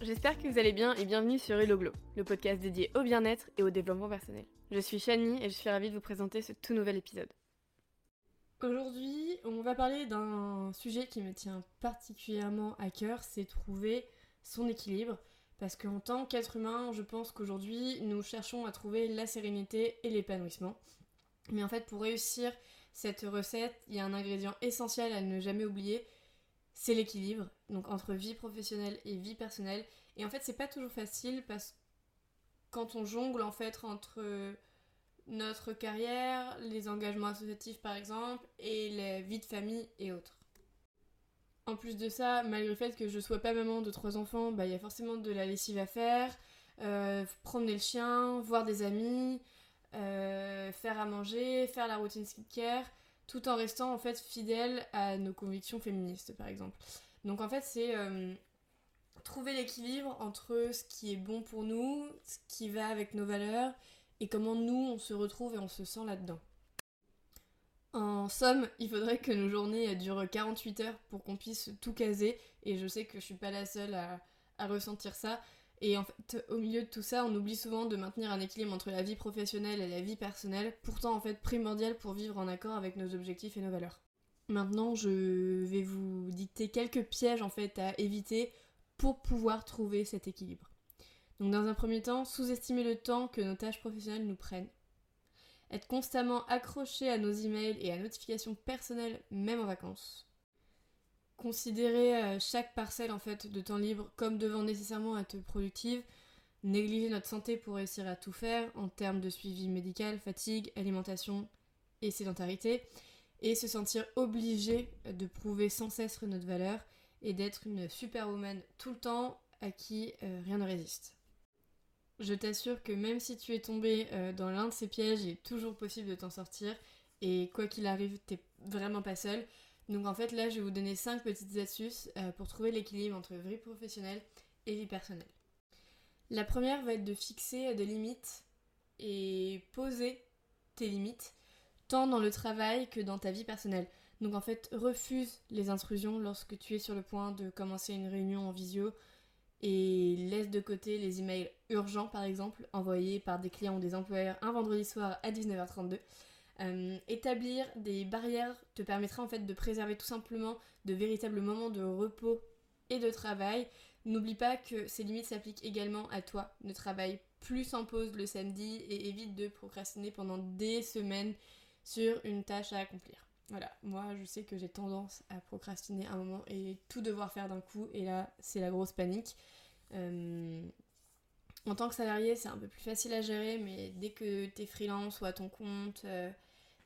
j'espère que vous allez bien et bienvenue sur Hello le podcast dédié au bien-être et au développement personnel. Je suis Shani et je suis ravie de vous présenter ce tout nouvel épisode. Aujourd'hui, on va parler d'un sujet qui me tient particulièrement à cœur, c'est trouver son équilibre. Parce qu'en tant qu'être humain, je pense qu'aujourd'hui, nous cherchons à trouver la sérénité et l'épanouissement. Mais en fait, pour réussir cette recette, il y a un ingrédient essentiel à ne jamais oublier, c'est l'équilibre, donc entre vie professionnelle et vie personnelle. Et en fait, c'est pas toujours facile parce quand on jongle en fait entre notre carrière, les engagements associatifs par exemple, et la vie de famille et autres. En plus de ça, malgré le fait que je sois pas maman de trois enfants, bah, il y a forcément de la lessive à faire, euh, promener le chien, voir des amis, euh, faire à manger, faire la routine skincare, tout en restant en fait fidèle à nos convictions féministes par exemple. Donc en fait c'est euh, trouver l'équilibre entre ce qui est bon pour nous, ce qui va avec nos valeurs et comment nous on se retrouve et on se sent là-dedans. En somme, il faudrait que nos journées durent 48 heures pour qu'on puisse tout caser et je sais que je suis pas la seule à, à ressentir ça. Et en fait, au milieu de tout ça, on oublie souvent de maintenir un équilibre entre la vie professionnelle et la vie personnelle, pourtant en fait primordial pour vivre en accord avec nos objectifs et nos valeurs. Maintenant, je vais vous dicter quelques pièges en fait à éviter pour pouvoir trouver cet équilibre. Donc dans un premier temps, sous-estimer le temps que nos tâches professionnelles nous prennent. Être constamment accroché à nos emails et à notifications personnelles même en vacances considérer euh, chaque parcelle en fait de temps libre comme devant nécessairement être productive, négliger notre santé pour réussir à tout faire en termes de suivi médical, fatigue, alimentation et sédentarité, et se sentir obligé de prouver sans cesse notre valeur et d'être une superwoman tout le temps à qui euh, rien ne résiste. Je t'assure que même si tu es tombé euh, dans l'un de ces pièges, il est toujours possible de t'en sortir et quoi qu'il arrive, t'es vraiment pas seul. Donc en fait là je vais vous donner 5 petites astuces euh, pour trouver l'équilibre entre vie professionnelle et vie personnelle. La première va être de fixer des limites et poser tes limites tant dans le travail que dans ta vie personnelle. Donc en fait refuse les intrusions lorsque tu es sur le point de commencer une réunion en visio et laisse de côté les emails urgents par exemple envoyés par des clients ou des employeurs un vendredi soir à 19h32 euh, établir des barrières te permettra en fait de préserver tout simplement de véritables moments de repos et de travail. N'oublie pas que ces limites s'appliquent également à toi. Ne travaille plus sans pause le samedi et évite de procrastiner pendant des semaines sur une tâche à accomplir. Voilà, moi je sais que j'ai tendance à procrastiner un moment et tout devoir faire d'un coup et là c'est la grosse panique. Euh, en tant que salarié c'est un peu plus facile à gérer mais dès que t'es freelance ou à ton compte, euh,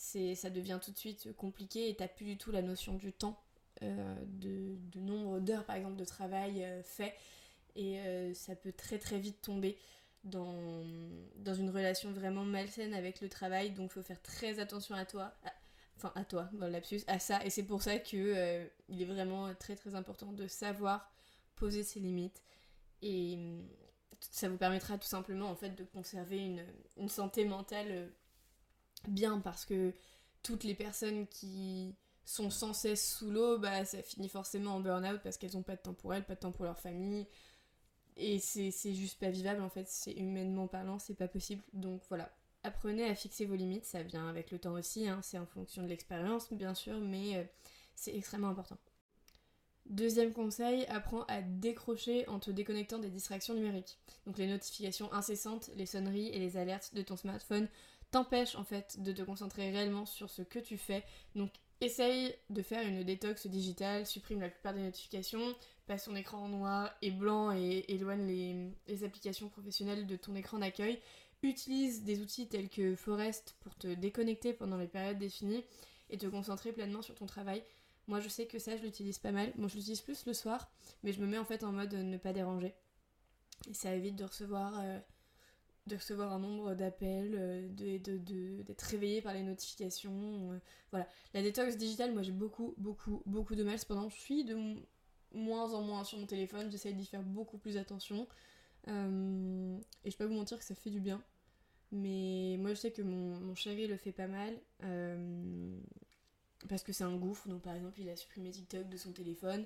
ça devient tout de suite compliqué et t'as plus du tout la notion du temps, euh, de, nombre d'heures par exemple de travail euh, fait. Et euh, ça peut très très vite tomber dans, dans une relation vraiment malsaine avec le travail. Donc faut faire très attention à toi, enfin à toi dans lapsus, à ça. Et c'est pour ça que il est vraiment très très important de savoir poser ses limites. Et ça vous permettra tout simplement en fait de conserver une, une santé mentale bien parce que toutes les personnes qui sont sans cesse sous l'eau, bah ça finit forcément en burn-out parce qu'elles ont pas de temps pour elles, pas de temps pour leur famille. Et c'est juste pas vivable en fait, c'est humainement parlant, c'est pas possible. Donc voilà, apprenez à fixer vos limites, ça vient avec le temps aussi, hein. c'est en fonction de l'expérience bien sûr, mais euh, c'est extrêmement important. Deuxième conseil, apprends à décrocher en te déconnectant des distractions numériques. Donc les notifications incessantes, les sonneries et les alertes de ton smartphone t'empêche en fait de te concentrer réellement sur ce que tu fais. Donc essaye de faire une détox digitale, supprime la plupart des notifications, passe ton écran en noir et blanc et éloigne les, applications professionnelles de ton écran d'accueil. Utilise des outils tels que Forest pour te déconnecter pendant les périodes définies et te concentrer pleinement sur ton travail. Moi je sais que ça je l'utilise pas mal. Moi je l'utilise plus le soir, mais je me mets en fait en mode ne pas déranger. Et ça évite de recevoir euh, de recevoir un nombre d'appels, euh, d'être réveillé par les notifications. Euh, voilà. La détox digitale, moi j'ai beaucoup, beaucoup, beaucoup de mal. Cependant, je suis de moins en moins sur mon téléphone. J'essaie d'y faire beaucoup plus attention. Euh, et je peux pas vous mentir que ça fait du bien. Mais moi je sais que mon, mon chéri le fait pas mal. parce que c'est un gouffre. Donc par exemple, il a supprimé TikTok de son téléphone.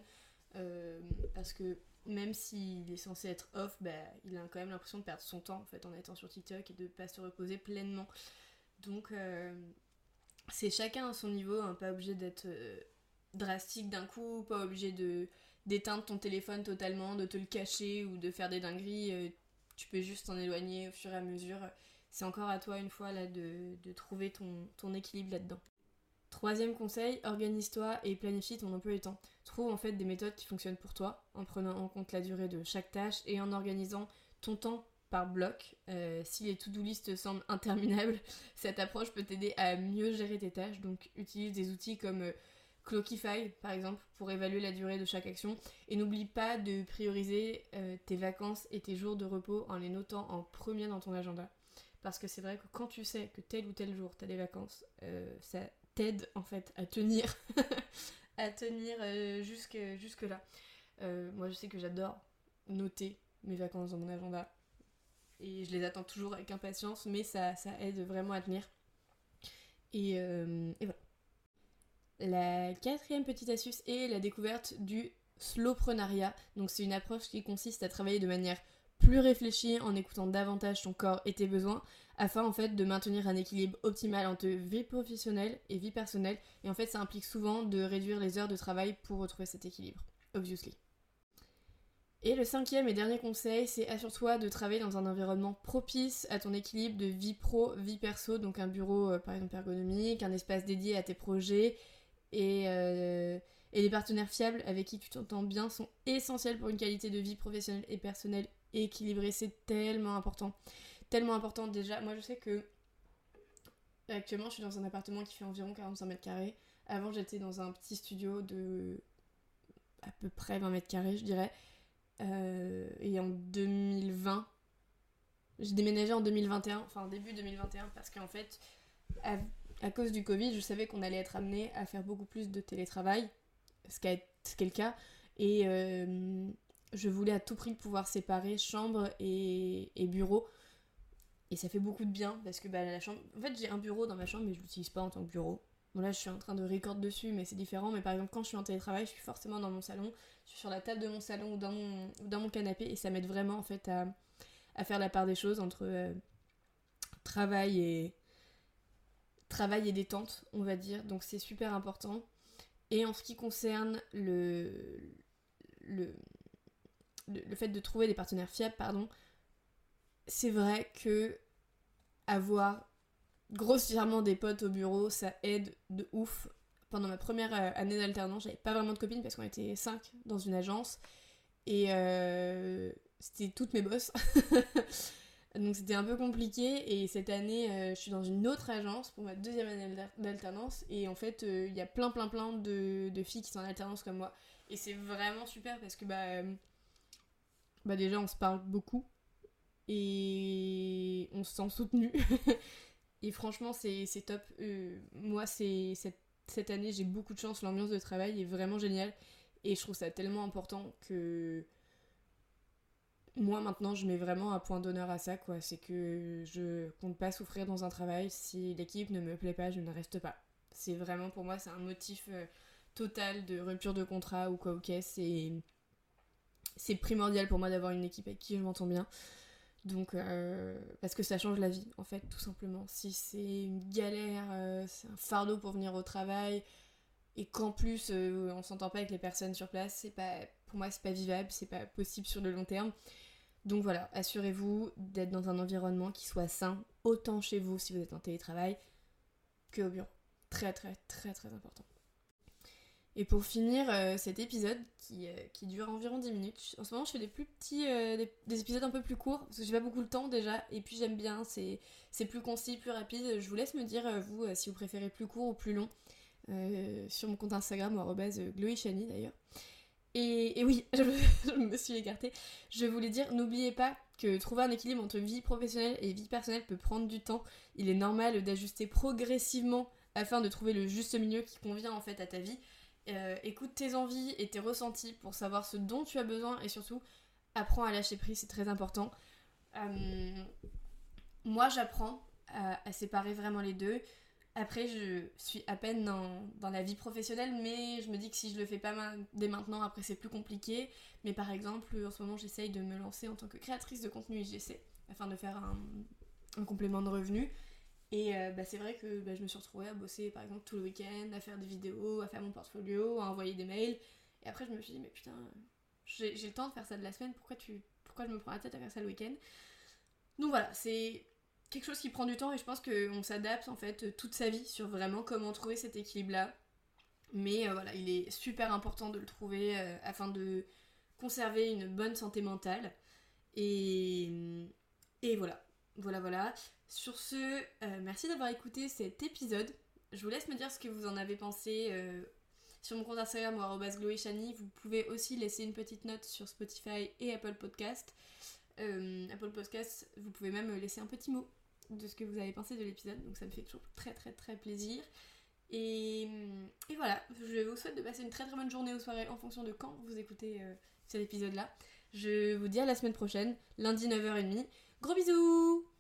parce que même s'il est censé être off, bah, il a quand même l'impression de perdre son temps en étant sur TikTok et de pas se reposer pleinement. Donc euh, c'est chacun à son niveau, hein, pas obligé d'être euh, drastique d'un coup, pas obligé de d'éteindre ton téléphone totalement, de te le cacher ou de faire des dingueries. Euh, tu peux juste t'en éloigner au fur et à mesure. C'est encore à toi une fois là de, trouver ton équilibre là-dedans. Troisième conseil, organise-toi et planifie ton emploi du temps. Trouve en fait des méthodes qui fonctionnent pour toi en prenant en compte la durée de chaque tâche et en organisant ton temps par bloc. Euh, si les to-do list semblent interminables, cette approche peut t'aider à mieux gérer tes tâches. Donc utilise des outils comme euh, Clockify par exemple pour évaluer la durée de chaque action. Et n'oublie pas de prioriser euh, tes vacances et tes jours de repos en les notant en premier dans ton agenda. Parce que c'est vrai que quand tu sais que tel ou tel jour tu as des vacances, ça t'aide en fait à tenir, à tenir euh, jusque, jusque là. Euh, moi je sais que j'adore noter mes vacances dans mon agenda et je les attends toujours avec impatience, mais ça, aide vraiment à tenir. Et, euh, et voilà. La quatrième petite astuce est la découverte du slowprenariat. Donc c'est une approche qui consiste à travailler de manière plus réfléchie en écoutant davantage ton corps et tes besoins afin en fait de maintenir un équilibre optimal entre vie professionnelle et vie personnelle. Et en fait ça implique souvent de réduire les heures de travail pour retrouver cet équilibre, obviously. Et le cinquième et dernier conseil, c'est assure-toi de travailler dans un environnement propice à ton équilibre de vie pro, vie perso, donc un bureau euh, par exemple ergonomique, un espace dédié à tes projets et, euh, et les partenaires fiables avec qui tu t'entends bien sont essentiels pour une qualité de vie professionnelle et personnelle équilibrée, c'est tellement important tellement important déjà. Moi, je sais que actuellement, je suis dans un appartement qui fait environ 45 mètres carrés. Avant, j'étais dans un petit studio de à peu près 20 mètres carrés, je dirais. Euh, et en 2020, j'ai déménagé en 2021, enfin début 2021, parce qu'en fait, à, cause du Covid, je savais qu'on allait être amené à faire beaucoup plus de télétravail, ce qui est, le cas. Et euh, je voulais à tout prix pouvoir séparer chambre et, et bureau et ça fait beaucoup de bien parce que bah, la chambre. En fait, j'ai un bureau dans ma chambre, mais je l'utilise pas en tant que bureau. Bon, là, je suis en train de record dessus, mais c'est différent. Mais par exemple, quand je suis en télétravail, je suis forcément dans mon salon. Je suis sur la table de mon salon ou dans mon, dans mon canapé. Et ça m'aide vraiment, en fait, à, à, faire la part des choses entre euh, travail et. Travail et détente, on va dire. Donc, c'est super important. Et en ce qui concerne le. le, le fait de trouver des partenaires fiables, pardon, c'est vrai que avoir grossièrement des potes au bureau, ça aide de ouf. Pendant ma première euh, année d'alternance, j'avais pas vraiment de copines parce qu'on était 5 dans une agence. Et euh, c'était toutes mes bosses. Donc c'était un peu compliqué. Et cette année, euh, je suis dans une autre agence pour ma deuxième année d'alternance. Et en fait, il y a plein, plein, plein de, de, filles qui sont en alternance comme moi. Et c'est vraiment super parce que bah, bah déjà, on se parle beaucoup et on se sent soutenu. et franchement, c'est top. Euh, moi, c'est cette, cette, année, j'ai beaucoup de chance. L'ambiance de travail est vraiment géniale. Et je trouve ça tellement important que moi, maintenant, je mets vraiment un point d'honneur à ça. quoi. C'est que je compte pas souffrir dans un travail. Si l'équipe ne me plaît pas, je ne reste pas. C'est vraiment pour moi, c'est un motif euh, total de rupture de contrat ou quoi, ok. C'est primordial pour moi d'avoir une équipe avec qui je m'entends bien. Donc, euh, parce que ça change la vie, en fait, tout simplement. Si c'est une galère, euh, c'est un fardeau pour venir au travail, et qu'en plus euh, on s'entend pas avec les personnes sur place, c'est pas, pour moi, c'est pas vivable, c'est pas possible sur le long terme. Donc voilà, assurez-vous d'être dans un environnement qui soit sain, autant chez vous si vous êtes en télétravail que au bureau. Très, très, très, très important. Et pour finir euh, cet épisode qui, euh, qui, dure environ 10 minutes, en ce moment je fais des plus petits, euh, des, épisodes un peu plus courts parce que j'ai pas beaucoup le temps déjà et puis j'aime bien, c'est plus concis, plus rapide. Je vous laisse me dire vous si vous préférez plus court ou plus long sur mon compte Instagram ou d'ailleurs. Et, et, oui, je, je, me suis écartée. Je voulais dire, n'oubliez pas que trouver un équilibre entre vie professionnelle et vie personnelle peut prendre du temps. Il est normal d'ajuster progressivement afin de trouver le juste milieu qui convient en fait à ta vie. Euh, écoute tes envies et tes ressentis pour savoir ce dont tu as besoin et surtout apprends à lâcher prise, c'est très important. Euh, moi j'apprends à, séparer vraiment les deux. Après, je suis à peine dans, la vie professionnelle, mais je me dis que si je le fais pas dès maintenant, après c'est plus compliqué. Mais par exemple, en ce moment, j'essaye de me lancer en tant que créatrice de contenu IGC, afin de faire un, complément de revenu. Et euh, bah, c'est vrai que bah, je me suis retrouvée à bosser par exemple tout le week-end, à faire des vidéos, à faire mon portfolio, à envoyer des mails. Et après, je me suis dit, mais putain, j'ai le temps de faire ça de la semaine, pourquoi, tu, pourquoi je me prends la tête à faire ça le week-end? Donc voilà, c'est quelque chose qui prend du temps et je pense qu'on s'adapte en fait toute sa vie sur vraiment comment trouver cet équilibre-là. Mais euh, voilà, il est super important de le trouver euh, afin de conserver une bonne santé mentale. Et, et voilà, voilà, voilà. Sur ce, euh, merci d'avoir écouté cet épisode. Je vous laisse me dire ce que vous en avez pensé sur mon compte Instagram ou. Vous pouvez aussi laisser une petite note sur Spotify et Apple Podcast. Apple Podcast, vous pouvez même laisser un petit mot de ce que vous avez pensé de l'épisode. Donc ça me fait toujours très très très plaisir. Et, voilà, je vous souhaite de passer une très très bonne journée ou soirée en fonction de quand vous écoutez euh, cet épisode-là. Je vous dis à la semaine prochaine, lundi 9h30. Gros bisous